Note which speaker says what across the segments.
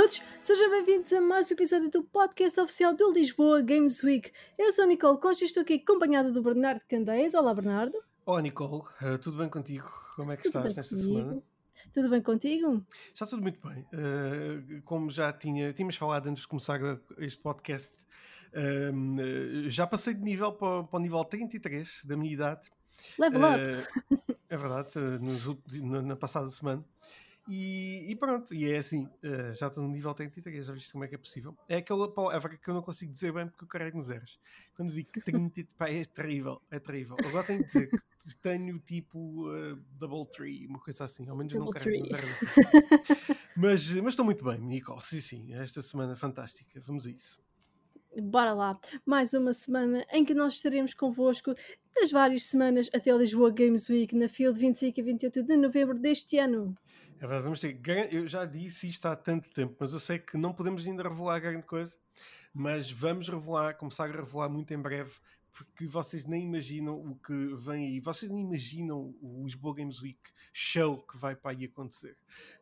Speaker 1: Todos, sejam bem-vindos a mais um episódio do podcast oficial do Lisboa Games Week. Eu sou a Nicole Costa e estou aqui acompanhada do Bernardo Candeias. Olá, Bernardo.
Speaker 2: Olá, Nicole. Uh, tudo bem contigo? Como é que
Speaker 1: Tudo
Speaker 2: estás nesta
Speaker 1: comigo?
Speaker 2: semana?
Speaker 1: Tudo bem contigo?
Speaker 2: Está tudo muito bem. Uh, como já tinha, tínhamos falado antes de começar este podcast, uh, já passei de nível para, para o nível 33 da minha idade.
Speaker 1: Level up.
Speaker 2: É verdade, nos ulti- na, na passada semana. E, e pronto, e é assim, uh, já estou no nível 33, já viste como é que é possível. É aquela palavra que eu não consigo dizer bem porque eu carrego nos zeros. Quando digo 30, pá, é terrível, é terrível. Agora tenho que dizer que tenho tipo uh, double tree, uma coisa assim, ao menos eu não
Speaker 1: Double
Speaker 2: carrego nos assim. Mas, mas estou muito bem, Nicole, sim, sim, esta semana fantástica, vamos a isso.
Speaker 1: Bora lá, mais uma semana em que nós estaremos convosco das várias semanas até o Lisboa Games Week na Field 25 e 28 de novembro deste ano.
Speaker 2: É verdade, vamos ter. Eu já disse isto há tanto tempo, mas eu sei que não podemos ainda revelar grande coisa, mas vamos revelar, começar a revelar muito em breve, porque vocês nem imaginam o que vem aí. Vocês nem imaginam o Lisboa Games Week show que vai para aí acontecer.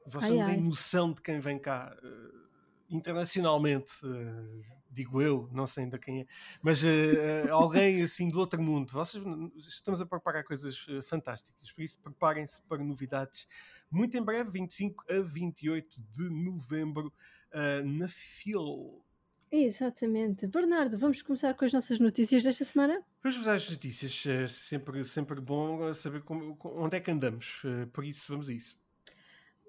Speaker 2: Vocês
Speaker 1: Ai,
Speaker 2: não têm
Speaker 1: ai.
Speaker 2: noção de quem vem cá. eh, internacionalmente, eh, digo eu, não sei ainda quem é, mas eh, alguém assim do outro mundo. Vocês estamos a preparar coisas fantásticas, por isso preparem-se para novidades muito em breve, 25 a 28 de novembro, eh, na FIL.
Speaker 1: Exatamente. Bernardo, vamos começar com as nossas notícias desta semana?
Speaker 2: Vamos usar as notícias, é sempre, sempre bom saber como- com- onde é que andamos, por isso vamos a isso.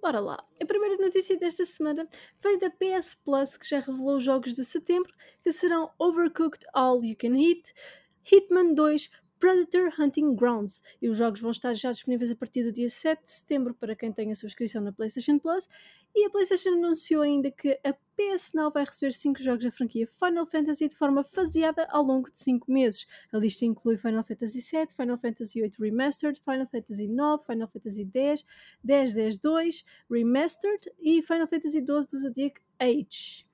Speaker 1: Bora lá. A primeira notícia desta semana vem da PS Plus, que já revelou os jogos de setembro, que serão Overcooked All You Can Eat, Hitman 2, Predator Hunting Grounds. E os jogos vão estar já disponíveis a partir do dia 7 de setembro para quem tem a subscrição na PlayStation Plus. E a PlayStation anunciou ainda que a PS Now vai receber 5 jogos da franquia Final Fantasy de forma faseada ao longo de 5 meses. A lista inclui Final Fantasy VII, Final Fantasy VIII Remastered, Final Fantasy IX, Final Fantasy X, 10, 10, 2, Remastered e Final Fantasy XII do Zodiac Age.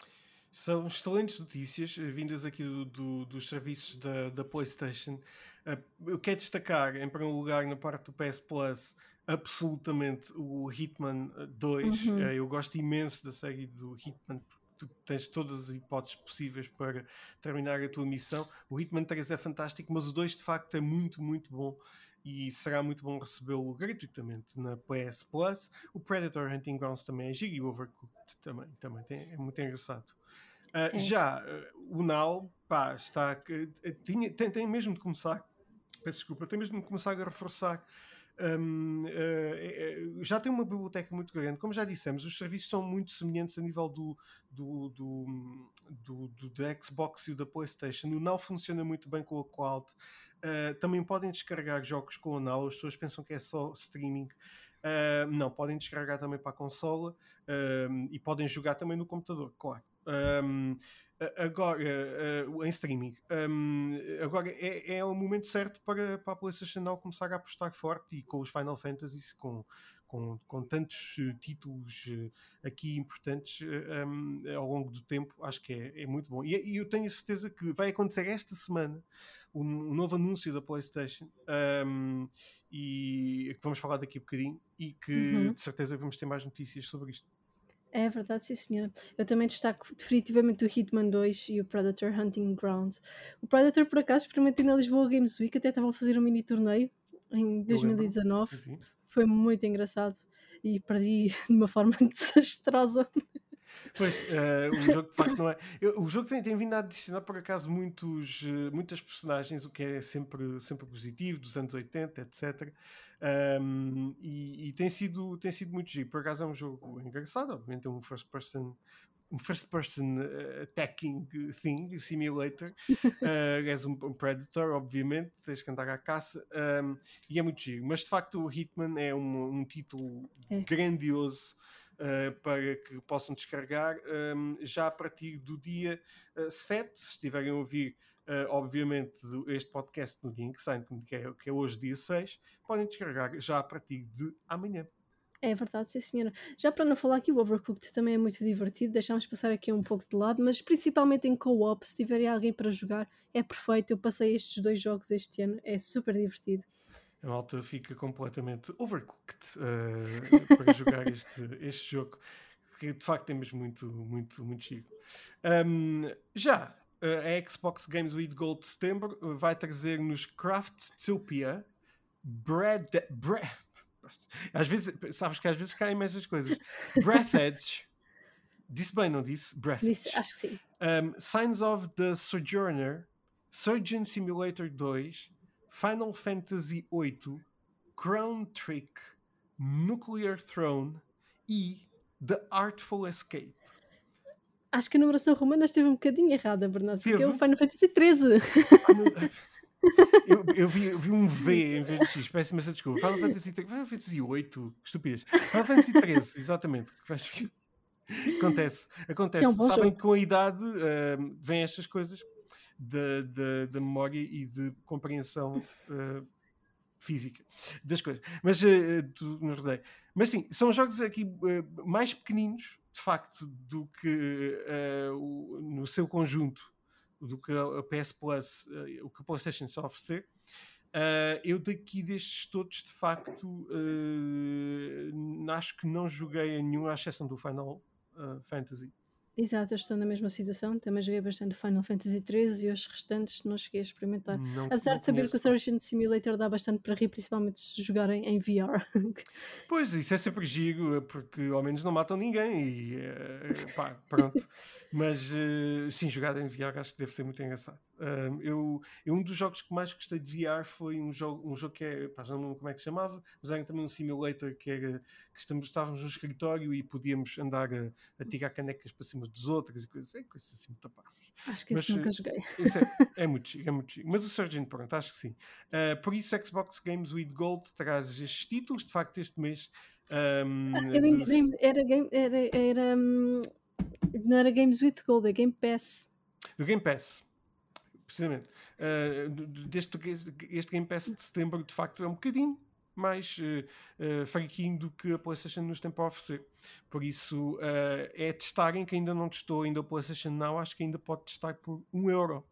Speaker 2: São excelentes notícias, eh, vindas aqui do- do- dos serviços da, da PlayStation. Eh, eu quero destacar, em primeiro lugar, na parte do PS Plus, absolutamente o Hitman eh, 2.
Speaker 1: Uhum.
Speaker 2: Eh, eu gosto imenso da série do Hitman, porque tu tens todas as hipóteses possíveis para terminar a tua missão. O Hitman 3 é fantástico, mas o 2 de facto é muito, muito bom. E será muito bom recebê-lo gratuitamente na PS Plus. O Predator Hunting Grounds também é giro e o Overcooked também, também tem- é muito engraçado. Ah,
Speaker 1: É.
Speaker 2: Já ah, o Now, pá, está. eh, Tinha, tem, tem mesmo de começar. Peço desculpa, tem mesmo começar a reforçar. hum, eh, eh, já tem uma biblioteca muito grande. Como já dissemos, os serviços são muito semelhantes a nível do, do, do, do, do- Xbox e da PlayStation. O Now funciona muito bem com a cloud. Uh, também podem descarregar jogos com o Now. As pessoas pensam que é só streaming. Uh, não, podem descarregar também para a consola um, e podem jogar também no computador, claro. Um, agora, uh, em streaming, um, agora é, é o momento certo para, para a PlayStation Now começar a apostar forte e com os Final Fantasy, com, com, com tantos uh, títulos uh, aqui importantes uh, um, ao longo do tempo, acho que é, é muito bom. E, e eu tenho a certeza que vai acontecer esta semana um, um novo anúncio da PlayStation um, e que vamos falar daqui a bocadinho e que
Speaker 1: Uhum.
Speaker 2: de certeza vamos ter mais notícias sobre isto.
Speaker 1: É verdade, sim senhora. Eu também destaco definitivamente o Hitman 2 e o Predator Hunting Grounds. O Predator, por acaso, experimentei na Lisboa Games Week, até estavam a fazer um mini torneio em
Speaker 2: Eu lembro.
Speaker 1: 2019.
Speaker 2: Sim, sim.
Speaker 1: Foi muito engraçado e perdi de uma forma desastrosa.
Speaker 2: Pois, eh, o jogo de facto não é. eu- o jogo tem, tem vindo a adicionar por acaso muitos, eh, muitas personagens, o que é sempre, sempre positivo, dos anos 80, etc. Um, e, e tem, sido, tem sido muito giro. Por acaso é um jogo engraçado, obviamente é um first person. Um first person eh, attacking thing, simulator. Uh, és um, um predator, obviamente, tens que andar à caça um, e é muito giro. Mas de facto, o Hitman é um, um título
Speaker 1: É.
Speaker 2: grandioso uh, para que possam descarregar um, já a partir do dia uh, 7, se estiverem a ouvir. uh, obviamente, este podcast no dia em que que é, que é hoje, dia 6, podem descarregar já a partir de amanhã.
Speaker 1: É verdade, sim senhora. Já para não falar que o Overcooked também é muito divertido, deixámos passar aqui um pouco de lado, mas principalmente em co-op, se tiverem alguém para jogar, é perfeito. Eu passei estes dois jogos este ano, é super divertido.
Speaker 2: A malta fica completamente overcooked uh, para jogar este, este jogo. que de facto é mesmo muito, muito, muito chique. Um, já a Xbox Games with Gold de setembro vai trazer-nos Craftopia, Bread, Bread. Às vezes, sabes que às vezes caem essas coisas. Breath Edge. Disse bem, não disse? Breath
Speaker 1: Disse, acho que sim.
Speaker 2: Um, Signs of the Sojourner, Surgeon Simulator 2, Final Fantasy VIII, Crown Trick, Nuclear Throne e The Artful Escape.
Speaker 1: Acho que a numeração romana esteve um bocadinho errada, Bernardo, porque é o Final Fantasy XIII.
Speaker 2: Eu, eu, vi, eu, vi, um V em vez de X, peço imensa desculpa. Final Fantasy, Final Fantasy 8, que estupidez. Final Fantasy 13, exatamente. Acontece, acontece. É um Sabem jogo. que com a idade uh, vêm estas coisas da memória e de compreensão uh, física das coisas. Mas uh, nos rodei. Mas sim, são jogos aqui uh, mais pequeninos, de facto, do que o, no seu conjunto, do que a PS Plus, o que a PlayStation está a oferecer. Uh, eu daqui destes todos, de facto, uh, acho que não joguei a nenhum, à exceção do Final uh, Fantasy.
Speaker 1: Exato, eu estou na mesma situação. Também joguei bastante Final Fantasy XIII e os restantes não cheguei a experimentar. Não, Apesar não de saber que o Surgeon Simulator dá bastante para rir, principalmente se jogarem em VR.
Speaker 2: Pois, isso é sempre giro, porque ao menos não matam ninguém e uh, pá, pronto. Mas uh, sim, jogar em VR acho que deve ser muito engraçado. Uh, eu, eu, um dos jogos que mais gostei de VR foi um jogo, um jogo que é, pá, não lembro como é que se chamava, mas era também um simulator que era que estamos, estávamos no escritório e podíamos andar a, a tirar canecas para cima dos outros e coisas, é, coisas assim muito parvas.
Speaker 1: Acho que mas, isso nunca joguei.
Speaker 2: É, é muito chique, é muito chique. Mas o Surgeon, pronto, acho que sim. Uh, por isso, Xbox Games with Gold traz estes títulos, de facto, este mês. Um,
Speaker 1: ah, eu enganei, era, era, era, um, não era Games with Gold, é Game Pass.
Speaker 2: Do Game Pass precisamente. Uh, deste, este Game Pass de setembro, de facto, é um bocadinho mais uh, uh, fraquinho do que a PlayStation nos tem para oferecer. Por isso, uh, é testarem que ainda não testou ainda a PlayStation Now, acho que ainda pode testar por um euro.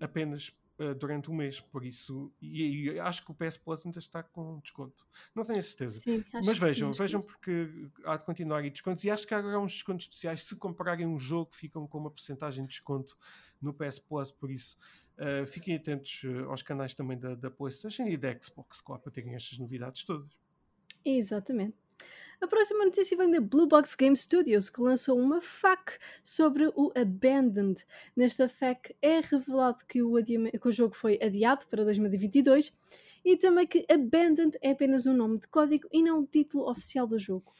Speaker 2: apenas uh, durante um mês, por isso, e, e, acho que o PS Plus ainda está com desconto. Não tenho a certeza.
Speaker 1: Sim,
Speaker 2: Mas vejam, sim, vejam porque há de continuar aí descontos. E acho que há uns descontos especiais. Se comprarem um jogo, ficam com uma porcentagem de desconto no PS Plus, por isso. Uh, fiquem atentos uh, aos canais também da, da PlayStation e da Xbox, claro, para terem estas novidades todas.
Speaker 1: Exatamente. A próxima notícia vem da Blue Box Game Studios, que lançou uma FAQ sobre o Abandoned. Nesta FAQ é revelado que o, que o jogo foi adiado para 2022 e também que Abandoned é apenas um nome de código e não o título oficial do jogo.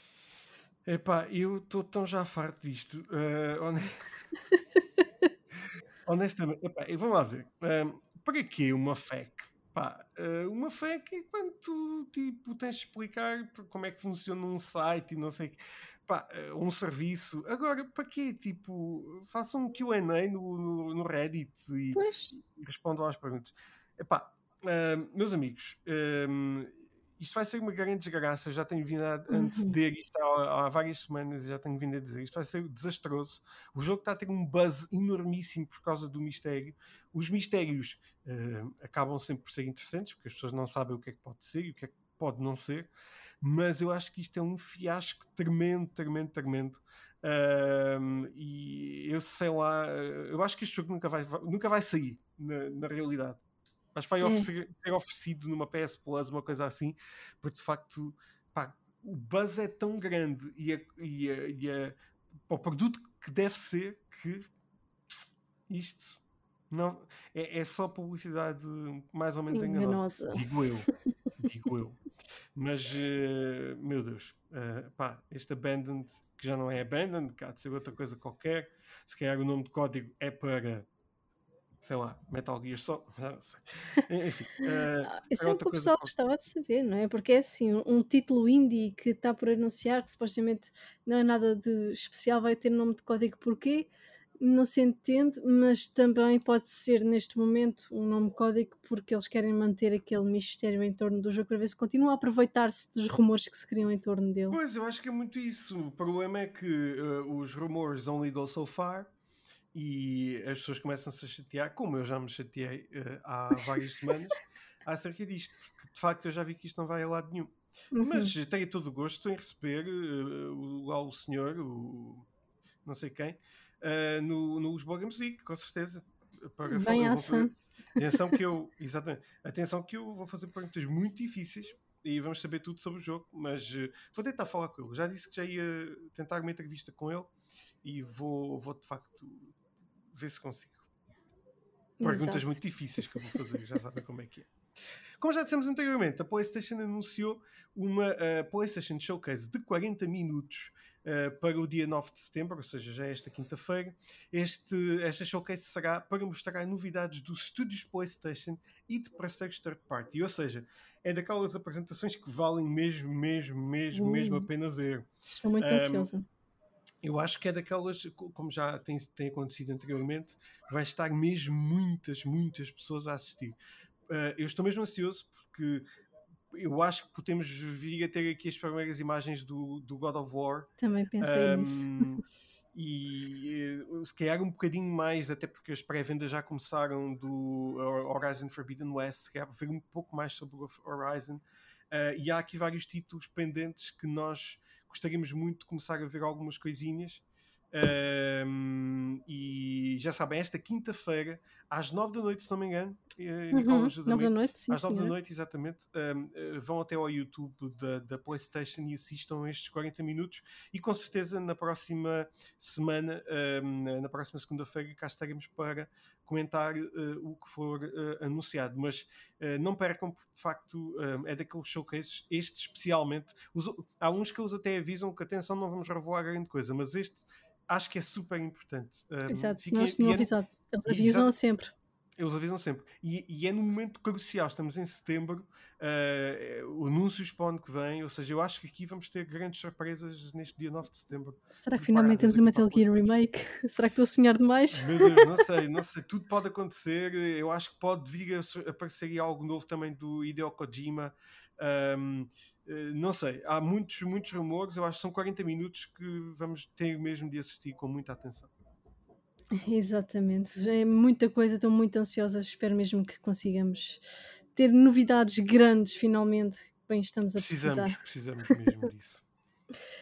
Speaker 2: Epá, eu estou tão já farto disto. Uh, honestamente, epá, vamos lá ver. Uh, para que uma FAQ? Pá, eh, uma fé que quando tu tipo, tens de explicar como é que funciona um site e não sei pá, eh, um serviço. Agora, para quê? Tipo, façam um QA no, no, no Reddit e, e respondam às perguntas. Epá, uh, meus amigos, uh, isto vai ser uma grande desgraça. Já tenho vindo a uhum. anteceder isto há, há, várias semanas, já tenho vindo a dizer. Isto vai ser desastroso. O jogo está a ter um buzz enormíssimo por causa do mistério. Os mistérios uh, acabam sempre por ser interessantes, porque as pessoas não sabem o que é que pode ser e o que é que pode não ser. Mas eu acho que isto é um fiasco tremendo, tremendo, tremendo. E eu sei lá, eu acho que este jogo nunca vai, nunca vai sair na, na realidade Que vai é. ser oferecido numa PS Plus, uma coisa assim, porque de facto pá, o buzz é tão grande e, a, e, a, e a, o produto que deve ser que isto não, é, é só publicidade mais ou menos enganosa. enganosa. Digo eu. Digo eu. Mas, uh, meu Deus, uh, pá, este Abandoned, que já não é Abandoned, cá de ser outra coisa qualquer, se calhar o nome de código é para sei lá, Metal Gear só. Enfim. Uh,
Speaker 1: Isso é o que o pessoal gostava de saber, não é? Porque é assim, um título indie que está por anunciar, que supostamente não é nada de especial, vai ter nome de código porquê? Não se entende, mas também pode ser neste momento um nome código porque eles querem manter aquele mistério em torno do jogo para ver se continua a aproveitar-se dos rumores que se criam em torno dele.
Speaker 2: Pois, eu acho que é muito isso. O problema é que uh, os rumores only go so far e as pessoas começam-se a chatear, como eu já me chateei uh, há várias semanas, acerca disto, porque de facto eu já vi que isto não vai a lado nenhum. Uhum. Mas tenho todo o gosto em receber uh, o, senhor, o não sei quem, uh, no, no Lisboa Week, com certeza.
Speaker 1: Para Bem fazer,
Speaker 2: atenção que eu, exatamente, atenção que eu vou fazer perguntas muito difíceis e vamos saber tudo sobre o jogo, mas uh, vou tentar falar com ele. Já disse que já ia tentar uma entrevista com ele e vou, vou de facto ver se consigo. Perguntas Exato. muito difíceis que eu vou fazer, já sabem como é que é. Como já dissemos anteriormente, a PlayStation anunciou uma uh, PlayStation Showcase de 40 minutos uh, para o dia 9 de setembro, ou seja, já é esta quinta-feira. Esta showcase será para mostrar novidades dos estúdios PlayStation e de parceiros third party, ou seja, é daquelas apresentações que valem mesmo, mesmo, mesmo, uh, mesmo a pena ver.
Speaker 1: Estou muito um, ansiosa.
Speaker 2: Eu acho que é daquelas, como já tem, tem acontecido anteriormente, vai estar mesmo muitas, muitas pessoas a assistir. Uh, eu estou mesmo ansioso porque eu acho que podemos vir a ter aqui as primeiras imagens do, do God of War.
Speaker 1: Também pensei um, nisso.
Speaker 2: E eh, se calhar um bocadinho mais, até porque as pré-vendas já começaram do Horizon Forbidden West, se calhar ver um pouco mais sobre o Horizon. Uh, e há aqui vários títulos pendentes que nós gostaríamos muito de começar a ver algumas coisinhas. Um, e já sabem, esta quinta-feira, às nove da noite, se não me engano,
Speaker 1: eh, uhum, nove da noite, sim,
Speaker 2: às nove da noite, exatamente, um, eh, vão até ao YouTube da, da, PlayStation e assistam estes 40 minutos. E com certeza, na próxima semana, um, na próxima segunda-feira, cá estaremos para comentar uh, o que for uh, anunciado. Mas uh, não percam, porque de facto é daqueles showcases, este especialmente. Os, há uns que eles até avisam que, atenção, não vamos revelar grande coisa, mas este acho que é super importante.
Speaker 1: Um, Exato, se nós tínhamos avisado. Eles avisam exato, sempre.
Speaker 2: Eles avisam sempre. E, e, é num momento crucial, estamos em setembro, uh, o anúncios para o ano que vem, ou seja, eu acho que aqui vamos ter grandes surpresas neste dia 9 de setembro.
Speaker 1: Será que finalmente temos o Metal Gear Remake? Será que estou a sonhar demais?
Speaker 2: Meu Deus, não sei, não sei, tudo pode acontecer. Eu acho que pode vir a aparecer algo novo também do Hideo Kojima. Um, eh, não sei, há muitos, muitos rumores. Eu acho que são 40 minutos que vamos ter mesmo de assistir com muita atenção.
Speaker 1: Exatamente, é muita coisa, estou muito ansiosa. Espero mesmo que consigamos ter novidades grandes finalmente. Bem, estamos a
Speaker 2: precisamos, precisar. Precisamos mesmo disso.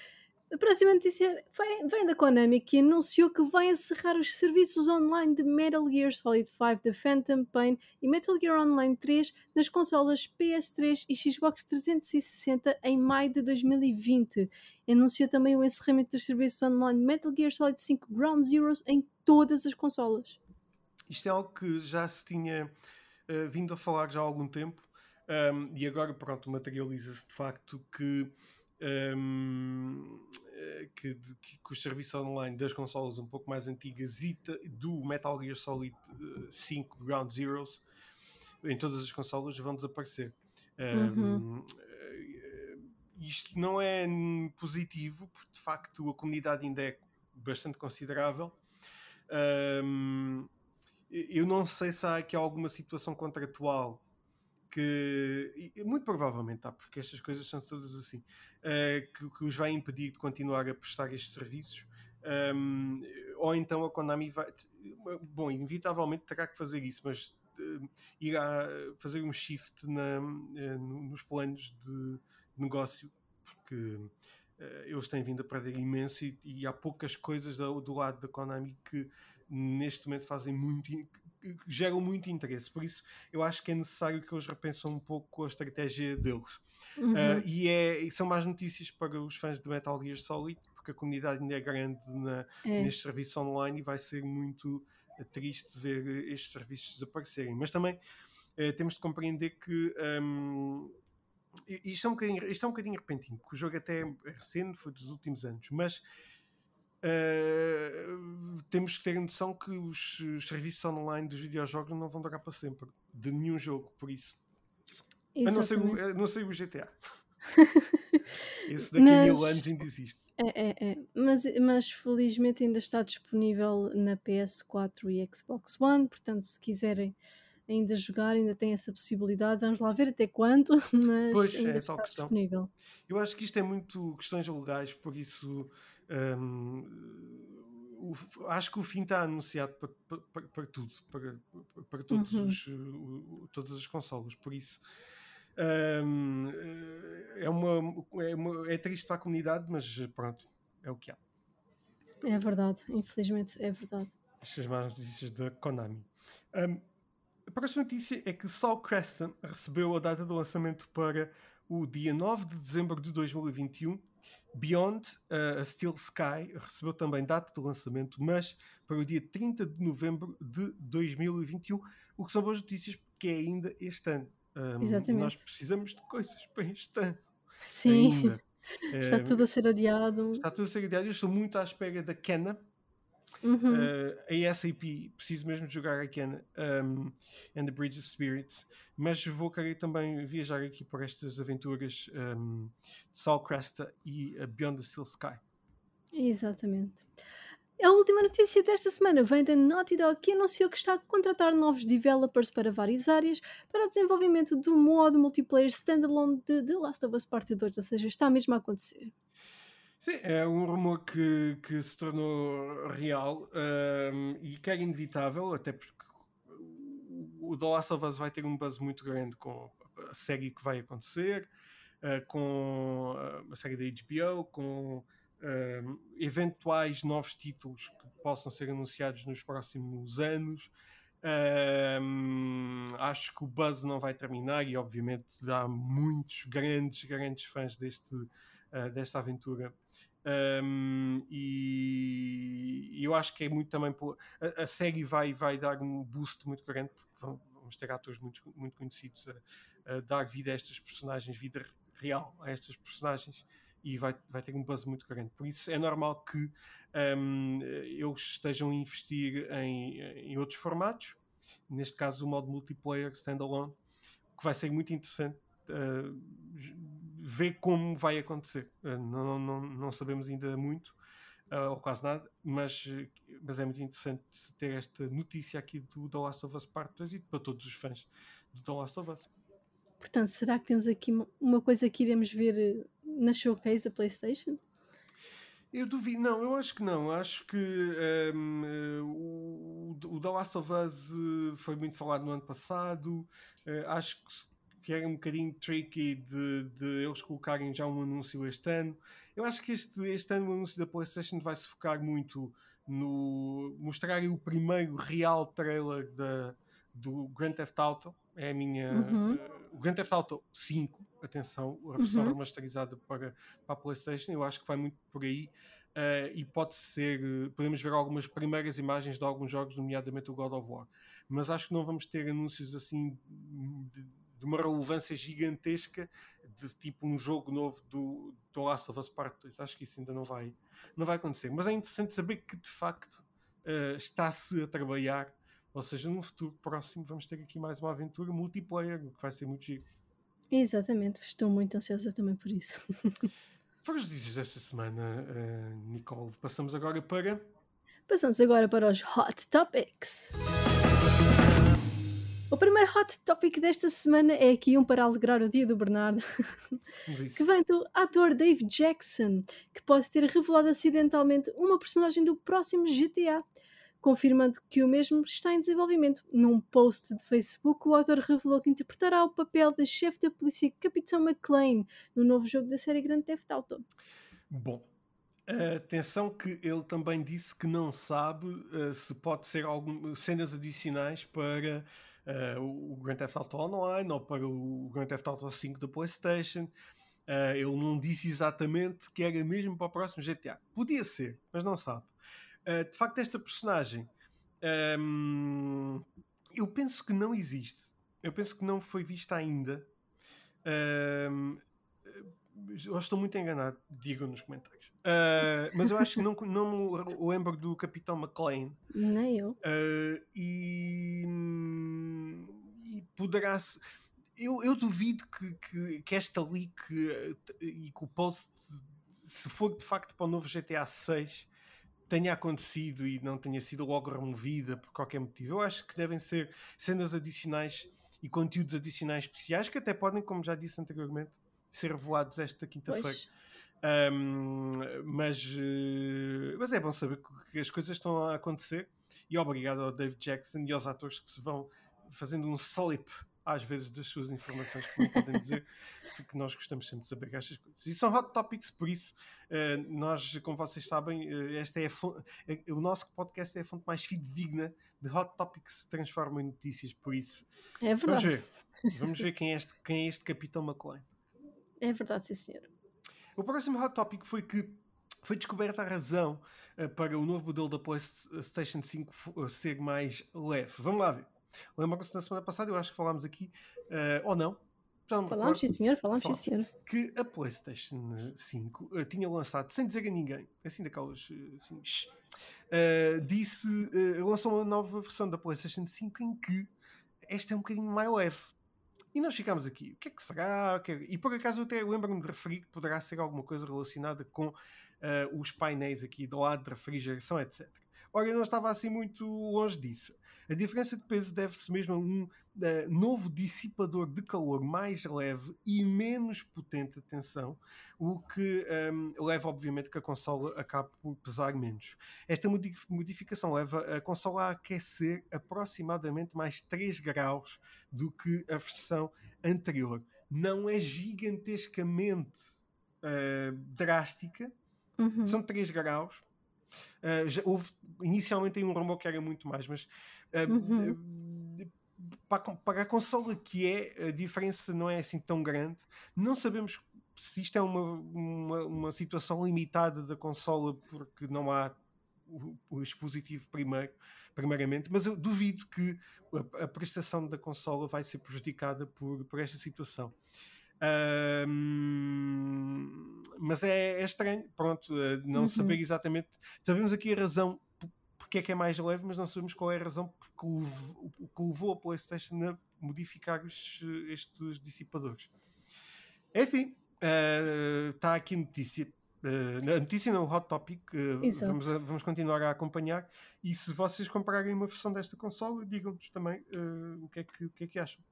Speaker 1: A próxima notícia vem da Konami, que anunciou que vai encerrar os serviços online de Metal Gear Solid 5 The Phantom Pain e Metal Gear Online 3 nas consolas PS3 e Xbox 360 em maio de 2020. Anunciou também o encerramento dos serviços online Metal Gear Solid 5 Ground Zeroes em todas as consolas.
Speaker 2: Isto é algo que já se tinha uh, vindo a falar já há algum tempo um, e agora, pronto, materializa-se de facto que um, eh, que, que, que, os serviços online das consolas um pouco mais antigas e do Metal Gear Solid 5 uh, Ground Zeroes em todas as consolas vão desaparecer. Um, uhum. uh, isto não é positivo, porque de facto a comunidade ainda é bastante considerável. Um, eu não sei se há aqui alguma situação contratual que muito provavelmente há, porque estas coisas são todas assim, uh, que, que, os vai impedir de continuar a prestar estes serviços. Um, ou então a Konami vai, bom, inevitavelmente terá que fazer isso, mas uh, irá fazer um shift na, uh, nos planos de negócio, porque eles têm vindo a perder imenso e, e há poucas coisas do, do, lado da Konami que neste momento fazem muito, geram muito interesse. Por isso, eu acho que é necessário que eles repensem um pouco a estratégia deles. Uhum. Uh, e, é, e são mais notícias para os fãs de Metal Gear Solid, porque a comunidade ainda é grande na, é. neste serviço online e vai ser muito uh, triste ver estes serviços desaparecerem. Mas também uh, temos de compreender que. Um, isto é, um bocadinho, isto é um bocadinho repentino, porque o jogo até é recente, foi dos últimos anos, mas Uh, temos que ter noção que os, os, serviços online dos videojogos não vão durar para sempre, de nenhum jogo, por isso. A não, ser, a não ser o GTA. Esse daqui a mil anos ainda existe.
Speaker 1: É, é, é. Mas, mas felizmente ainda está disponível na PS4 e Xbox One, portanto, se quiserem ainda jogar, ainda tem essa possibilidade. Vamos lá ver até quanto, mas pois, ainda é, está disponível.
Speaker 2: Eu acho que isto é muito questões legais, por isso um, o, acho que o fim está anunciado para, para, para tudo, para, para todos uhum. os, todas as consolas, por isso Um, é, uma, é, uma, é triste para a comunidade, mas pronto, é o que há.
Speaker 1: É verdade, infelizmente é verdade.
Speaker 2: Estas más notícias da Konami. Um, a próxima notícia é que Saul Creston recebeu a data de lançamento para o dia 9 de dezembro de 2021. Beyond uh, a Steel Sky recebeu também data de lançamento, mas para o dia 30 de novembro de 2021, o que são boas notícias porque é ainda este ano. Um, Exatamente. Nós precisamos de coisas para este ano.
Speaker 1: Sim. Ainda. Está tudo a ser adiado.
Speaker 2: Está tudo a ser adiado. Eu estou muito à espera da Kena.
Speaker 1: Uhum.
Speaker 2: Uh, a SAP, preciso mesmo de jogar a Kena um, and the Bridge of Spirits, mas vou querer também viajar aqui por estas aventuras um, de Sol Cresta e Beyond the Steel Sky.
Speaker 1: Exatamente. A última notícia desta semana vem da Naughty Dog, que anunciou que está a contratar novos developers para várias áreas para o desenvolvimento do modo multiplayer standalone de The Last of Us Part 2, ou seja, está mesmo a acontecer.
Speaker 2: Sim, é um rumor que, que se tornou real um, e que é inevitável, até porque o The Last of Us vai ter um buzz muito grande com a série que vai acontecer, uh, com a série da HBO, com uh, eventuais novos títulos que possam ser anunciados nos próximos anos. Uh, acho que o buzz não vai terminar e obviamente há muitos grandes, grandes fãs deste, uh, desta aventura. Um, e, eu acho que é muito também a, a, série vai, vai dar um boost muito grande porque vamos ter atores muito, muito conhecidos a, a dar vida a estas personagens, vida real a estas personagens e vai, vai ter um buzz muito grande. Por isso é normal que um, eles estejam a investir em, em outros formatos, neste caso o modo multiplayer standalone, que vai ser muito interessante uh, ver como vai acontecer. Uh, não, não, não sabemos ainda muito, uh, ou quase nada, mas, mas é muito interessante ter esta notícia aqui do The Last of Us Part 2 e para todos os fãs do The Last of Us.
Speaker 1: Portanto, será que temos aqui uma coisa que iremos ver eh, na showcase da PlayStation?
Speaker 2: Eu duvido, não, eu acho que não. Acho que um, ehm, o, o The Last of Us eh, foi muito falado no ano passado. Uh, acho que era um bocadinho tricky de, de, eles colocarem já um anúncio este ano. Eu acho que este, este ano o anúncio da PlayStation vai se focar muito no mostrar o primeiro real trailer da, do Grand Theft Auto. É a minha. Uhum. Uh, o Grand Theft Auto 5, atenção, a versão uhum. remasterizada para, para a PlayStation, eu acho que vai muito por aí. Uh, e pode ser, uh, podemos ver algumas primeiras imagens de alguns jogos, nomeadamente o God of War. Mas acho que não vamos ter anúncios assim de, de uma relevância gigantesca de tipo um jogo novo do, do Last of Us Part 2. Acho que isso ainda não vai, não vai acontecer. Mas é interessante saber que de facto uh, está-se a trabalhar ou seja, no futuro próximo vamos ter aqui mais uma aventura multiplayer, o que vai ser muito giro.
Speaker 1: Exatamente, estou muito ansiosa também por isso.
Speaker 2: Foram os notícias desta semana, uh, Nicole. Passamos agora para.
Speaker 1: Passamos agora para os Hot Topics. O primeiro hot topic desta semana é aqui um para alegrar o dia do Bernardo, que vem do ator Dave Jackson, que pode ter revelado acidentalmente uma personagem do próximo GTA confirmando que o mesmo está em desenvolvimento. Num post de Facebook, o autor revelou que interpretará o papel de chefe da polícia Capitão McLean no novo jogo da série Grand Theft Auto.
Speaker 2: Bom, atenção que ele também disse que não sabe uh, se pode ser algumas cenas adicionais para uh, o Grand Theft Auto Online ou para o Grand Theft Auto 5 da PlayStation. Uh, ele não disse exatamente que era mesmo para o próximo GTA. Podia ser, mas não sabe. Uh, de facto, esta personagem um, eu penso que não existe. Eu penso que não foi vista ainda. Um, eu estou muito enganado, digam nos comentários. Uh, mas eu acho que não, não me lembro do Capitão McLean.
Speaker 1: Nem eu.
Speaker 2: Uh, e, e poderá -se, eu, eu duvido que, que, que esta leak e que o post, se for de facto para o novo GTA 6, tenha acontecido e não tenha sido logo removida por qualquer motivo. Eu acho que devem ser cenas adicionais e conteúdos adicionais especiais que até podem, como já disse anteriormente, ser revelados esta quinta-feira. Um, mas, uh, mas é bom saber que as coisas estão a acontecer e obrigado ao Dave Jackson e aos atores que se vão fazendo um slip às vezes, das suas informações que não podem dizer, porque nós gostamos sempre de saber estas coisas. E são hot topics, por isso, uh, nós, como vocês sabem, uh, esta é fonte, uh, o nosso podcast é a fonte mais fidedigna de hot topics que se transformam em notícias, por isso.
Speaker 1: É verdade.
Speaker 2: Vamos ver, vamos ver quem, é este, quem é este Capitão McLean.
Speaker 1: É verdade, sim, senhor.
Speaker 2: O próximo hot topic foi que foi descoberta a razão para o novo modelo da PlayStation 5 ser mais leve. Vamos lá ver. Lembram-se na semana passada, eu acho que falámos aqui, uh, ou não?
Speaker 1: Falámos, sim senhor, falámos, sim senhor.
Speaker 2: Que a PlayStation 5 uh, tinha lançado, sem dizer a ninguém, assim daquelas, assim, disse, lançou uma nova versão da PlayStation 5 em que esta é um bocadinho mais leve. E nós ficámos aqui, o que é que será? Que é... E por acaso eu até lembro-me de referir que poderá ser alguma coisa relacionada com uh, os painéis aqui do lado de refrigeração, etc. Ora, eu não estava assim muito longe disso. A diferença de peso deve-se mesmo a um uh, novo dissipador de calor mais leve e menos potente, atenção, o que um, leva, obviamente, que a consola acabe por pesar menos. Esta modificação leva a consola a aquecer aproximadamente mais 3 graus do que a versão anterior. Não é gigantescamente uh, drástica, Uhum. São 3 graus. Uh, já houve, inicialmente um rumor que era muito mais, mas uh, uhum. uh, para, para, a consola que é, a diferença não é assim tão grande. Não sabemos se isto é uma, uma, uma situação limitada da consola porque não há o, o dispositivo primeiro, primeiramente, mas eu duvido que a, a prestação da consola vai ser prejudicada por, por esta situação mas é, é, estranho, pronto, eh, não uhum. saber exatamente. Sabemos aqui a razão porque é que é mais leve, mas não sabemos qual é a razão porque levou, que levou a PlayStation a modificar os, estes dissipadores. Enfim, está uh, aqui a notícia. Uh, a notícia no Hot Topic, uh, vamos, vamos continuar a acompanhar. E se vocês comprarem uma versão desta console, digam-nos também o, que é que, o que é que acham.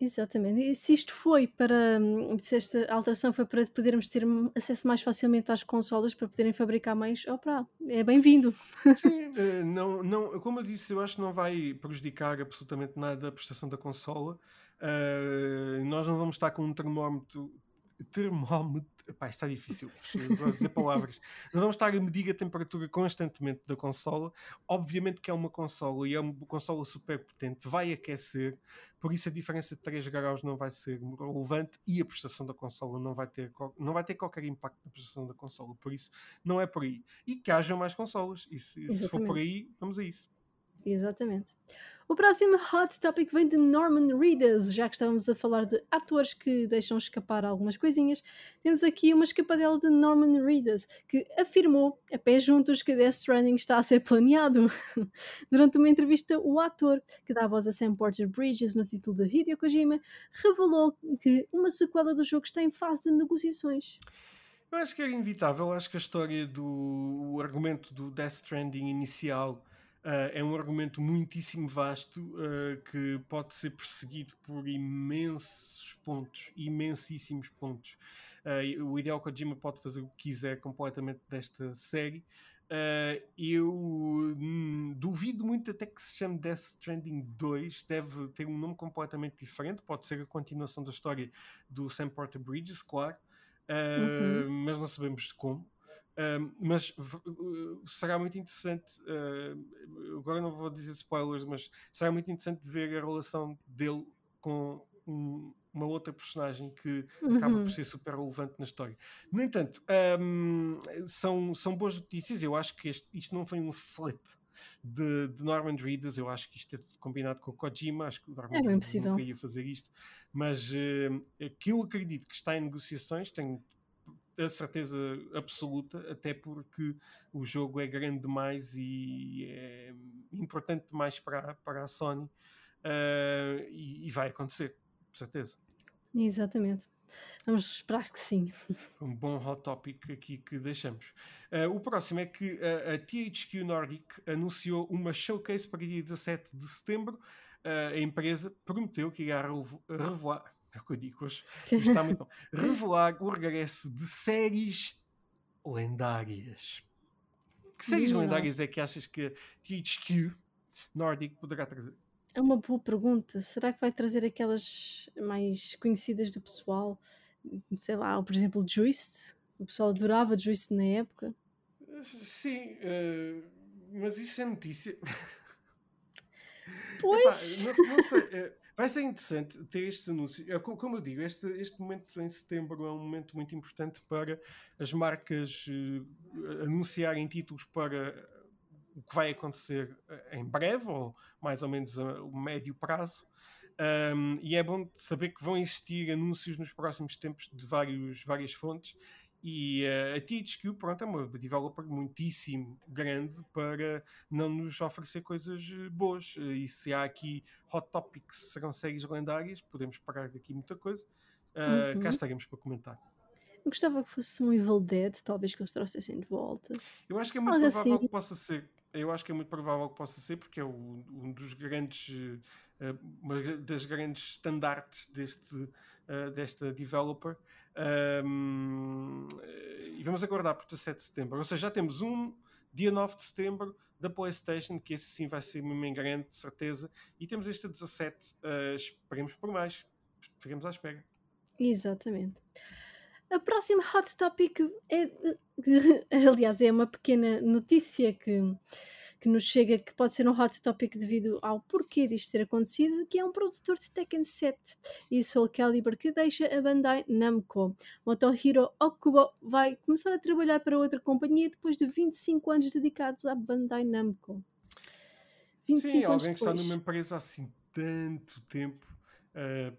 Speaker 1: Exatamente. E se isto foi para, se esta alteração foi para podermos ter acesso mais facilmente às consolas para poderem fabricar mais, opa, é bem-vindo.
Speaker 2: Sim, eh, não, não, como eu disse, eu acho que não vai prejudicar absolutamente nada a prestação da consola. Uh, nós não vamos estar com um termómetro termómetro. Pá, está difícil, vou dizer palavras. Não vamos estar a medir a temperatura constantemente da consola. Obviamente que é uma consola e é uma consola super potente, vai aquecer, por isso a diferença de 3 graus não vai ser relevante e a prestação da consola não vai ter, não vai ter qualquer impacto na prestação da consola. Por isso, não é por aí. E que hajam mais consolas. E se, se for por aí, vamos a isso.
Speaker 1: Exatamente. O próximo hot topic vem de Norman Reedus, já que estávamos a falar de atores que deixam escapar algumas coisinhas. Temos aqui uma escapadela de Norman Reedus, que afirmou, a pé juntos, que Death Stranding está a ser planeado. Durante uma entrevista, o ator, que dá voz a Sam Porter Bridges no título de Hideo Kojima, revelou que uma sequela do jogo está em fase de negociações.
Speaker 2: Eu acho que era inevitável. Acho que a história do argumento do Death Stranding inicial Uh, é um argumento muitíssimo vasto uh, que pode ser perseguido por imensos pontos, imensíssimos pontos. Uh, o Hideo Kojima pode fazer o que quiser completamente desta série. eu hum, duvido muito até que se chame Death Stranding 2, deve ter um nome completamente diferente, pode ser a continuação da história do Sam Porter Bridges, claro, uhum. mas não sabemos como mas uh, será muito interessante. Uh, agora não vou dizer spoilers, mas será muito interessante ver a relação dele com um, uma outra personagem que uhum. acaba por uhum. ser super relevante na história. No entanto, um, são, são boas notícias. Eu acho que este, isto não foi um slip de, de, Norman Reedus. Eu acho que isto é combinado com o Kojima. Acho que o Norman é Reedus não ia fazer isto, mas uh, que eu acredito que está em negociações. Tenho a certeza absoluta, até porque o jogo é grande demais e é importante demais para, para a Sony uh, e, e, vai acontecer, com certeza.
Speaker 1: Exatamente. Vamos esperar que sim.
Speaker 2: Um bom hot topic aqui que deixamos. Uh, o próximo é que a, a THQ Nordic anunciou uma showcase para dia 17 de setembro. Uh, a empresa prometeu que irá revelar é o que eu digo hoje. Está muito bom. Revelar o regresso de séries lendárias. Que séries lendárias é que achas que THQ Nordic poderá trazer?
Speaker 1: É uma boa pergunta. Será que vai trazer aquelas mais conhecidas do pessoal? Sei lá, por exemplo, Juiced. O pessoal adorava Juiced na época.
Speaker 2: Sim, uh, mas isso é notícia.
Speaker 1: Pois.
Speaker 2: Epá, não, não sei, uh, vai ser interessante ter este anúncio. Uh, como eu digo, este, este momento em setembro é um momento muito importante para as marcas anunciarem títulos para o que vai acontecer em breve, ou mais ou menos a, a médio prazo. Um, e é bom saber que vão existir anúncios nos próximos tempos de vários, várias fontes e uh, a THQ, pronto, é uma developer muitíssimo grande para não nos oferecer coisas eh, boas. Uh, e se há aqui hot topics, serão séries lendárias, podemos parar daqui muita coisa. Uh, uhum. Cá estaremos para comentar.
Speaker 1: Eu gostava que fosse um Evil Dead, talvez que eles trouxessem de volta.
Speaker 2: Eu acho que é muito Algo provável assim. que possa ser. Eu acho que é muito provável que possa ser, porque é o, um dos grandes. uma das grandes standards deste, desta developer. Um, e vamos aguardar por 17 de setembro. Ou seja, já temos um dia 9 de setembro da PlayStation, que esse sim vai ser em grande, de certeza. E temos este 17, uh, esperemos por mais. Fiquemos à espera.
Speaker 1: Exatamente. A próxima hot topic é, aliás, é uma pequena notícia que que nos chega que pode ser um hot topic devido ao porquê disto ter acontecido, que é um produtor de Tekken 7 e Soul Calibur que deixa a Bandai Namco. Motohiro Okubo vai começar a trabalhar para outra companhia depois de 25 anos dedicados à Bandai Namco.
Speaker 2: 25 Sim, alguém que está numa empresa assim tanto tempo. Uh,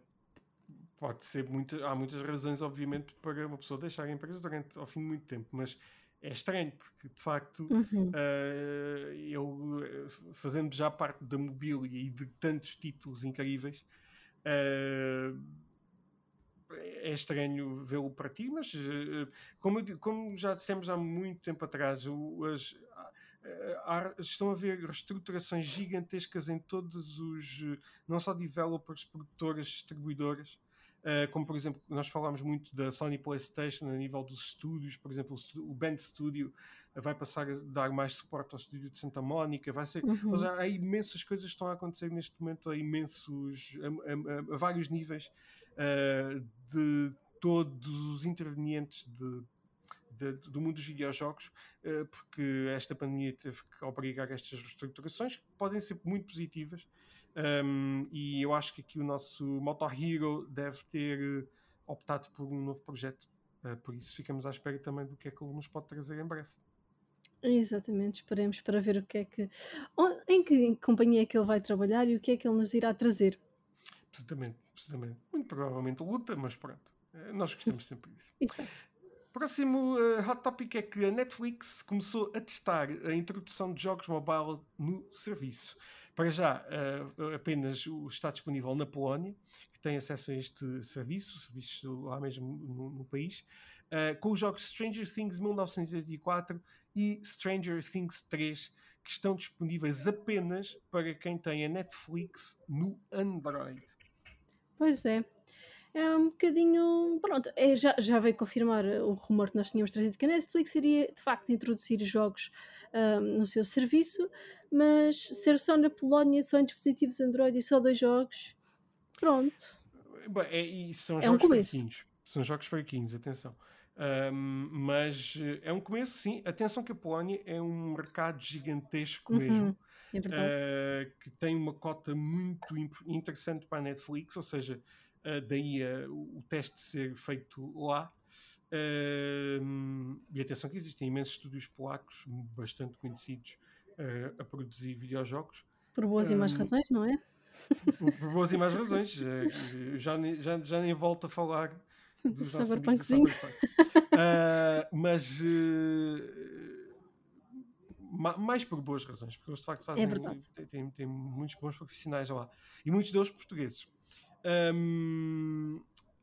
Speaker 2: pode ser muito, há muitas razões, obviamente, para uma pessoa deixar a empresa durante ao fim de muito tempo, mas é estranho, porque de facto uhum. uh, ele, fazendo já parte da mobília e de tantos títulos incríveis, uh, é estranho vê-lo para ti, mas uh, como, como, já dissemos há muito tempo atrás, o, as, estão a haver reestruturações gigantescas em todos os, não só developers, produtoras, distribuidoras, como por exemplo, nós falámos muito da Sony PlayStation a nível dos estúdios, por exemplo, o Band Studio vai passar a dar mais suporte ao estúdio de Santa Mónica, vai ser. Uhum. Mas há, há, imensas coisas que estão a acontecer neste momento a imensos, a, a, a vários níveis uh, de todos os intervenientes de, de, do mundo dos videojogos, uh, porque esta pandemia teve que obrigar estas reestruturações, que podem ser muito positivas um, e eu acho que aqui o nosso Motor Hero deve ter eh, optado por um novo projeto. Uh, por isso ficamos à espera também do que é que ele nos pode trazer em breve.
Speaker 1: Exatamente, esperemos para ver o que é que. em que companhia é que ele vai trabalhar e o que é que ele nos irá trazer.
Speaker 2: Precisamente, precisamente. Muito provavelmente luta, mas pronto. Eh, nós gostamos sempre disso.
Speaker 1: Exato.
Speaker 2: Próximo uh, hot topic é que a Netflix começou a testar a introdução de jogos mobile no serviço. Para já, uh, apenas está disponível na Polónia, que tem acesso a este serviço, serviço lá mesmo no, no país, uh, com os jogos Stranger Things 1984 e Stranger Things 3, que estão disponíveis apenas para quem tem a Netflix no Android.
Speaker 1: Pois é, é um bocadinho. Pronto, é, já, já veio confirmar o rumor que nós tínhamos trazido que a Netflix iria de facto introduzir jogos um, no seu serviço, mas ser só na Polónia, só em dispositivos Android e só dois jogos, pronto.
Speaker 2: É, e são é jogos um fraquinhos. São jogos fraquinhos, atenção. Um, mas eh, é um começo, sim. Atenção que a Polónia é um mercado gigantesco uhum, mesmo,
Speaker 1: é
Speaker 2: uh, que tem uma cota muito interessante para a Netflix, ou seja, uh, daí uh, o teste ser feito lá. E atenção que existem imensos estúdios polacos bastante conhecidos uh, a produzir videojogos.
Speaker 1: Por boas um, e más razões, não é?
Speaker 2: Por, por boas e más razões. Uh, já, já, já nem volto a falar
Speaker 1: do
Speaker 2: uh, mas mais por boas razões, porque eles de facto fazem,
Speaker 1: é
Speaker 2: têm, têm, muitos bons profissionais lá e muitos deles portugueses. Um,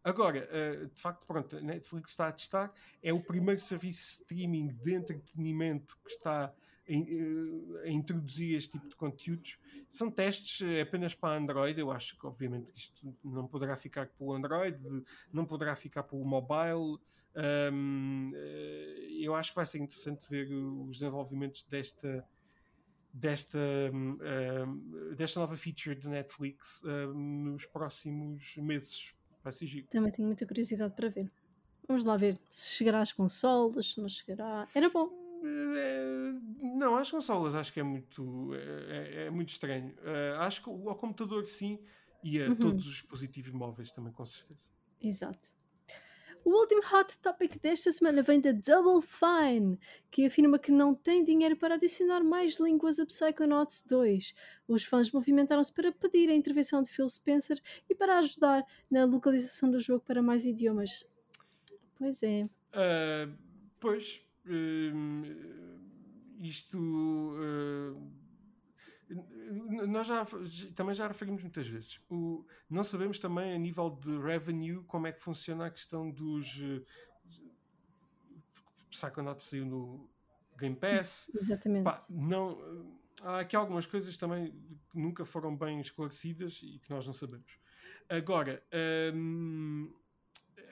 Speaker 2: agora, uh, de facto, pronto, a Netflix está a testar, é o primeiro serviço de streaming de entretenimento que está a, a introduzir este tipo de conteúdos. São testes eh, apenas para Android. Eu acho que, obviamente, isto não poderá ficar pelo Android, não poderá ficar pelo mobile. Um, eh, eu acho que vai ser interessante ver os desenvolvimentos desta desta um, desta nova feature da Netflix uh, nos próximos meses. Vai ser giro.
Speaker 1: Também tenho muita curiosidade para ver. Vamos lá ver se chegará às consolas, se não chegará. Era bom.
Speaker 2: É, não, às consolas acho que é muito, é, é muito estranho. Uh, acho que ao computador sim e a uhum. todos os dispositivos móveis também, com certeza.
Speaker 1: Exato. O último hot topic desta semana vem da Double Fine, que afirma que não tem dinheiro para adicionar mais línguas a Psychonauts 2. Os fãs movimentaram-se para pedir a intervenção de Phil Spencer e para ajudar na localização do jogo para mais idiomas. Pois é.
Speaker 2: Uh, pois, uh, isto. Uh, nós já também já referimos muitas vezes. O, não sabemos também a nível de revenue como é que funciona a questão dos uh, Psychonauts saiu no Game Pass.
Speaker 1: Exatamente. Pá,
Speaker 2: não, há aqui algumas coisas também que nunca foram bem esclarecidas e que nós não sabemos. Agora, um,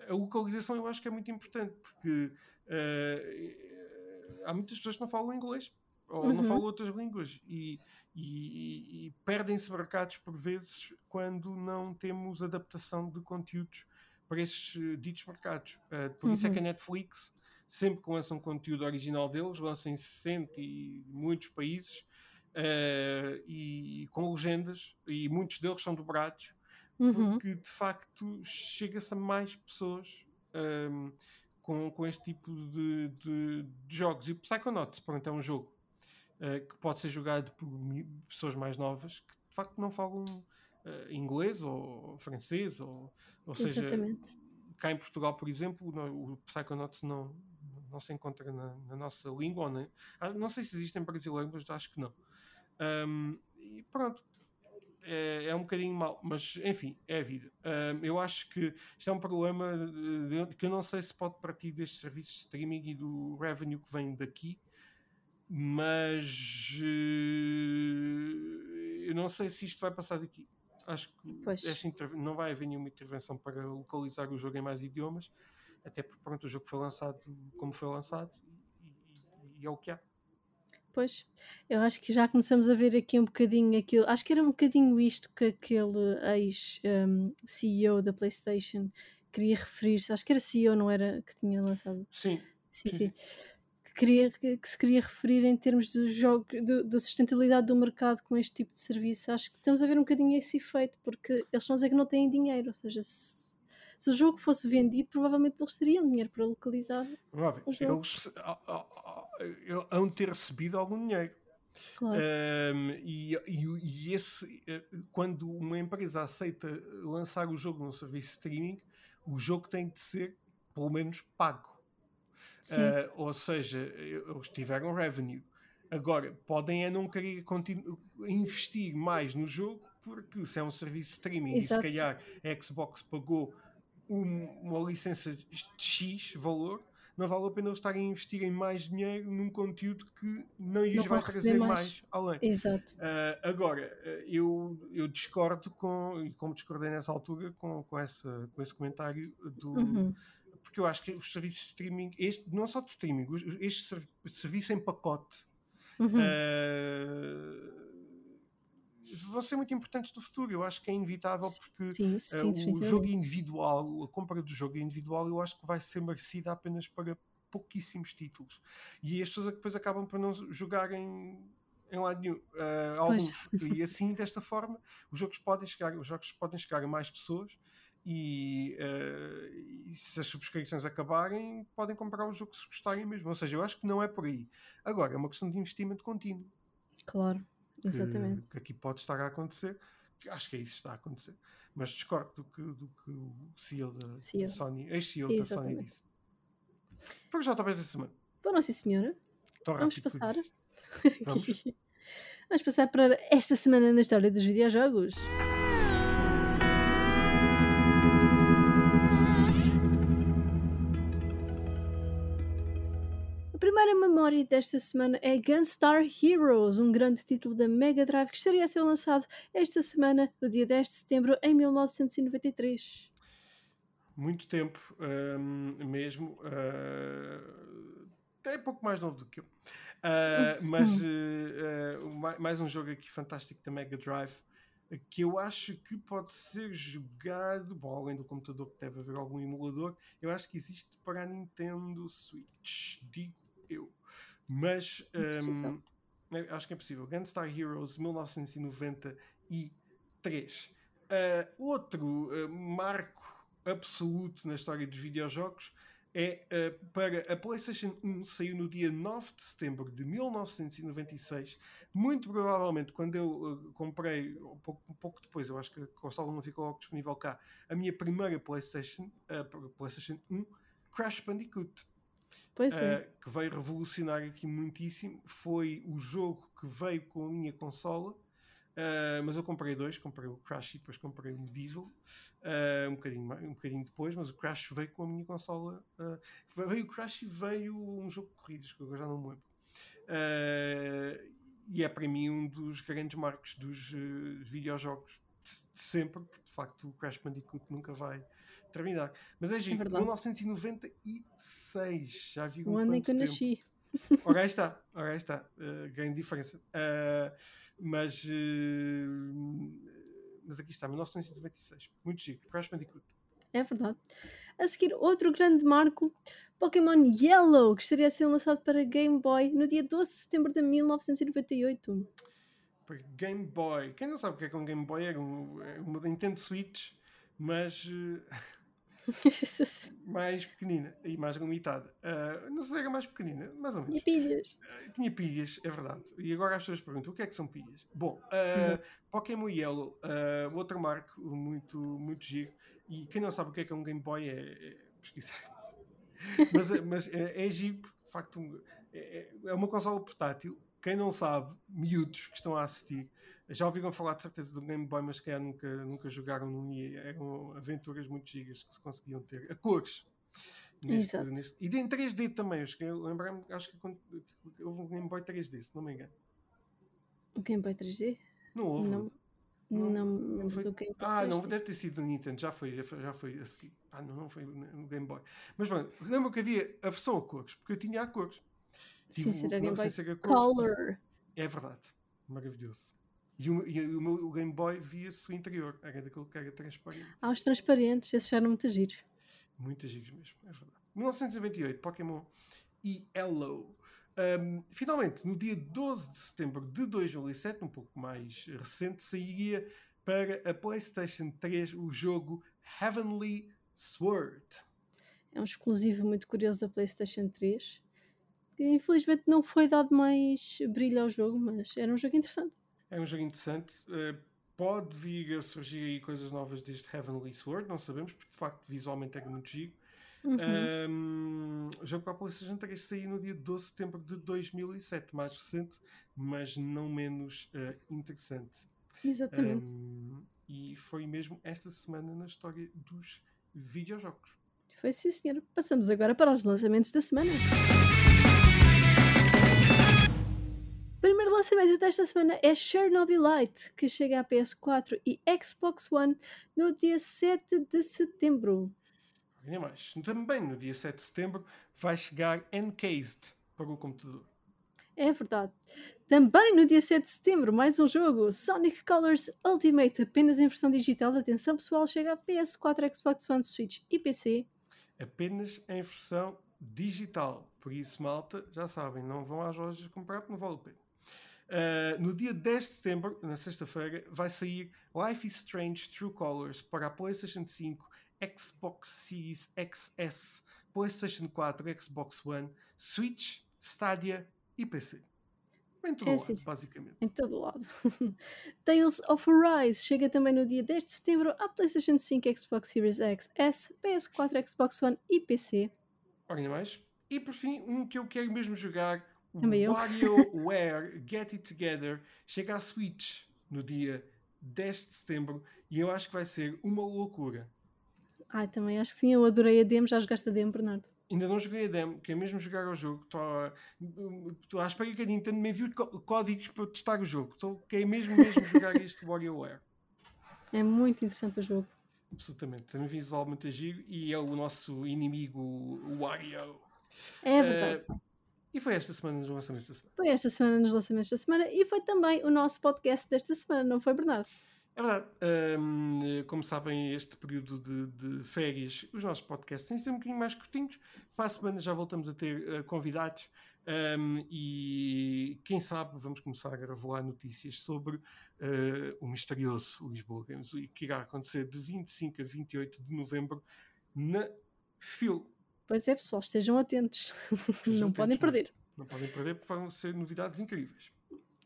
Speaker 2: a localização eu acho que é muito importante porque uh, há muitas pessoas que não falam inglês ou uhum. não falam outras línguas e e, e perdem-se mercados por vezes quando não temos adaptação de conteúdos para esses uh, ditos mercados. Uh, por uhum. isso é que a uhum. Netflix, sempre que lança um conteúdo original deles, lança em 60 e muitos países uh, e com legendas, e muitos deles são dobrados, uhum. porque de facto chega-se a mais pessoas. Um, ehm, com, com este tipo de, de, de jogos. E o Psychonauts, pronto, é um jogo uh, que pode ser jogado por pessoas mais novas que de facto não falam uh, inglês ou francês, ou, ou seja, cá em Portugal, por exemplo, no, o Psychonauts não, não se encontra na, na nossa língua, ah, não sei se existem brasileiros, mas acho que não. Um, e pronto, é, é, um bocadinho mau, mas enfim, é a vida. Um, eu acho que isto é um problema de, de, que eu não sei se pode partir destes serviços de streaming e do revenue que vem daqui, mas uh, eu não sei se isto vai passar daqui. Acho que não vai haver nenhuma intervenção para localizar o jogo em mais idiomas, até porque pronto, o jogo foi lançado como foi lançado e, e, e é o que há.
Speaker 1: Pois, eu acho que já começamos a ver aqui um bocadinho aquilo. Acho que era um bocadinho isto que aquele ex-CEO um, da PlayStation queria referir-se. Acho que era CEO, não era que tinha lançado.
Speaker 2: Sim.
Speaker 1: Sim, sim. sim queria, que se queria referir em termos do jogo, da sustentabilidade do mercado com este tipo de serviço. Acho que estamos a ver um bocadinho esse efeito, porque eles estão a dizer que não têm dinheiro, ou seja, se, se o jogo fosse vendido, provavelmente eles teriam dinheiro para localizar.
Speaker 2: Vamos eles hão ter recebido algum dinheiro. Claro. Um, e, e, e, esse, eh, quando uma empresa aceita lançar o jogo num serviço de streaming, o jogo tem de ser pelo menos pago. Uh, ou seja, eles tiveram revenue. Agora, podem é não querer investir mais no jogo, porque se é um serviço de streaming Exato. e se calhar a Xbox pagou um, uma licença de X valor, não vale a pena eles estarem a investir em mais dinheiro num conteúdo que não lhes não vai trazer mais. mais. além.
Speaker 1: Exato.
Speaker 2: Uh, agora, eu, eu discordo com, e como discordei nessa altura, com, com, essa, com esse comentário do. Uhum porque eu acho que os serviços de streaming, este, não só de streaming, este serviço em pacote uhum. uh, vão ser muito importantes no futuro. Eu acho que é inevitável porque sim, sim, uh, o jogo individual, a compra do jogo individual, eu acho que vai ser merecida apenas para pouquíssimos títulos. E as pessoas depois acabam por não jogarem em lado nenhum. Uh, alguns. E assim, desta forma, os jogos podem chegar, os jogos podem chegar a mais pessoas e, uh, e, se as subscrições acabarem, podem comprar o jogo se gostarem mesmo. Ou seja, eu acho que não é por aí. Agora, é uma questão de investimento contínuo.
Speaker 1: Claro, exatamente.
Speaker 2: Que, que aqui pode estar a acontecer. Acho que é isso que está a acontecer. Mas discordo do que, do que o CEO da CEO. Sony, ex-CEO da Sony disse. Foi o JP da semana.
Speaker 1: Bom, sim senhora. Vamos passar. Vamos. Vamos passar para esta semana na história dos videojogos. Primeira memória desta semana é Gunstar Heroes, um grande título da Mega Drive que estaria a ser lançado esta semana, no dia 10 de setembro, em 1993.
Speaker 2: Muito tempo, um, mesmo. Uh, é pouco mais novo do que eu. Uh, mas uh, mais um jogo aqui fantástico da Mega Drive que eu acho que pode ser jogado, bom, além do computador que deve haver algum emulador, eu acho que existe para a Nintendo Switch, digo eu. Mas um, acho que é possível. Gunstar Heroes 1993. Uh, outro uh, marco absoluto na história dos videojogos é uh, para a PlayStation 1 saiu no dia 9 de setembro de 1996. Muito provavelmente, quando eu uh, comprei, um pouco, um pouco, depois, eu acho que a console não ficou logo disponível cá, a minha primeira PlayStation, uh, PlayStation 1, Crash Bandicoot.
Speaker 1: Pois é.
Speaker 2: que veio revolucionar aqui muitíssimo. Foi o jogo que veio com a minha consola Uh, mas eu comprei dois, comprei o Crash e depois comprei o Medieval uh, um, bocadinho, um bocadinho depois, mas o Crash veio com a minha consola. Uh, veio o Crash e veio um jogo de corridas, que eu já não me lembro. e é para mim um dos grandes marcos dos videojogos de, de, sempre, porque de facto o Crash Bandicoot nunca vai terminar. Mas é giro, é 1996, já vi um
Speaker 1: O ano em que eu nasci.
Speaker 2: Ora aí está, ora aí está, grande diferença. Uh, mas, uh, mas aqui está, 1996. Muito chique. Crash Bandicoot.
Speaker 1: É verdade. A seguir, outro grande marco, Pokémon Yellow, que estaria a ser lançado para Game Boy no dia 12 de setembro de 1998.
Speaker 2: Para Game Boy. Quem não sabe o que é que um Game Boy é? Um, é uma Nintendo Switch, mas. Mais pequenina e mais limitada. Uh, não sei se era mais pequenina, mais ou menos.
Speaker 1: Tinha pilhas.
Speaker 2: Uh, tinha pilhas, é verdade. E agora as pessoas perguntam o que é que são pilhas. Bom, uh, Pokémon Yellow, outro marco muito, muito giro. E quem não sabe o que é que é um Game Boy é, é pesquisar. mas mas é, é giro porque, de facto, é, é uma consola portátil. Quem não sabe, miúdos que estão a assistir, já ouviram falar de certeza do Game Boy, mas que nunca, nunca jogaram num e eram aventuras muito gigas que se conseguiam ter a cores.
Speaker 1: Neste, neste,
Speaker 2: e em 3D também, acho que lembro-me, acho que, que houve um Game Boy 3D, se não me engano.
Speaker 1: Um Game Boy 3D?
Speaker 2: Não houve.
Speaker 1: Não, não, não, não foi...
Speaker 2: Ah, não, deve ter sido no Nintendo, já foi, já foi, a seguir. Ah, não, não foi no Game Boy. Mas bom, lembro que havia a versão a cores, porque eu tinha a cores.
Speaker 1: Sim, será Game Boy Color.
Speaker 2: É verdade, maravilhoso. E o, e o, meu, o Game Boy via-se o interior, era daquele que era transparente.
Speaker 1: Ah, os transparentes, esses eram muito giros.
Speaker 2: Muitos giros mesmo, é verdade. 1998, Pokémon e Hello. Um, finalmente, no dia 12 de setembro de 2007, um pouco mais recente, sairia para a PlayStation 3 o jogo Heavenly Sword.
Speaker 1: É um exclusivo muito curioso da PlayStation 3. Que infelizmente não foi dado mais brilho ao jogo, mas era um jogo interessante.
Speaker 2: É um jogo interessante. Uh, pode vir a surgir aí coisas novas deste Heavenly Sword, não sabemos, porque de facto visualmente é muito giro. Uhum. Um, o jogo para a PlayStation 3 saiu no dia 12 de setembro de 2007, mais recente, mas não menos uh, interessante.
Speaker 1: Exatamente. Um,
Speaker 2: e foi mesmo esta semana na história dos videojogos.
Speaker 1: Foi sim, senhor. Passamos agora para os lançamentos da semana. Lançamento desta semana é Chernobylite, que chega à PS4 e Xbox One no dia 7 de setembro.
Speaker 2: Ainda mais. Também no dia 7 de setembro vai chegar Encased para o computador.
Speaker 1: É verdade. Também no dia 7 de setembro, mais um jogo, Sonic Colors Ultimate, apenas em versão digital. Atenção pessoal, chega a PS4, Xbox One, Switch e PC.
Speaker 2: Apenas em versão digital. Por isso, malta, já sabem, não vão às lojas comprar porque não vale a pena. Uh, no dia 10 de setembro, na sexta-feira, vai sair Life is Strange True Colors para a PlayStation 5, Xbox Series XS, PlayStation 4, Xbox One, Switch, Stadia e PC. Em todo é, lado, sim, basicamente.
Speaker 1: Em todo lado. Tales of Arise chega também no dia 10 de setembro à PlayStation 5, Xbox Series X, S, PS4, Xbox One e PC.
Speaker 2: Olha mais. E por fim, um que eu quero mesmo jogar
Speaker 1: também eu.
Speaker 2: WarioWare Get It Together chega à Switch no dia 10 de setembro e eu acho que vai ser uma loucura.
Speaker 1: Ai, também acho que sim, eu adorei a demo, já jogaste a demo, Bernardo?
Speaker 2: Ainda não joguei a demo, quer mesmo jogar o jogo. Estou à espera que a Nintendo me envie códigos para testar o jogo. Estou, quero mesmo, mesmo jogar este WarioWare.
Speaker 1: É muito interessante o jogo.
Speaker 2: Absolutamente, também visualmente agir e é o nosso inimigo Wario.
Speaker 1: É verdade. Uh,
Speaker 2: E foi esta semana nos lançamentos da semana.
Speaker 1: Foi esta semana nos lançamentos da semana e foi também o nosso podcast desta semana, não foi, Bernardo?
Speaker 2: É verdade. Um, como sabem, este período de, de, férias, os nossos podcasts têm ser um bocadinho mais curtinhos. Para a semana já voltamos a ter uh, convidados um, e quem sabe vamos começar a revelar notícias sobre uh, o misterioso Lisboa Games e que irá acontecer de 25 a 28 de novembro na FIL.
Speaker 1: Pois é, pessoal, estejam atentos. Estejam não atentos, podem perder.
Speaker 2: Não, podem perder porque vão ser novidades incríveis.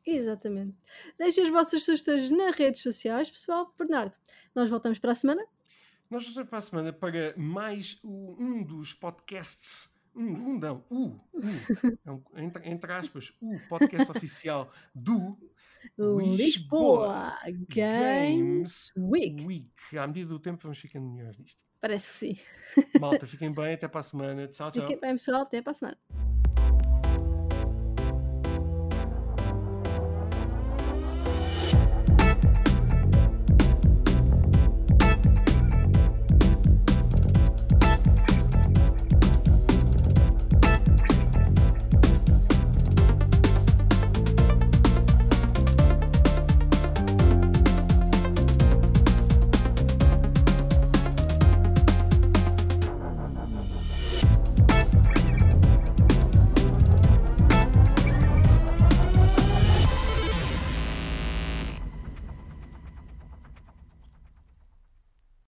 Speaker 1: Exatamente. Deixem as vossas sugestões nas redes sociais, pessoal. Bernardo, nós voltamos para a semana.
Speaker 2: Nós voltamos para a semana para mais um dos podcasts um, um não, o, é um, entre, entre, aspas, o podcast oficial do
Speaker 1: Lisboa, Lisboa Games Week.
Speaker 2: Week. À medida do tempo vamos ficando melhores nisto.
Speaker 1: Parece que sim.
Speaker 2: Malta, fiquem bem, até para a semana. Tchau, tchau.
Speaker 1: Fiquem bem, pessoal, até para a semana.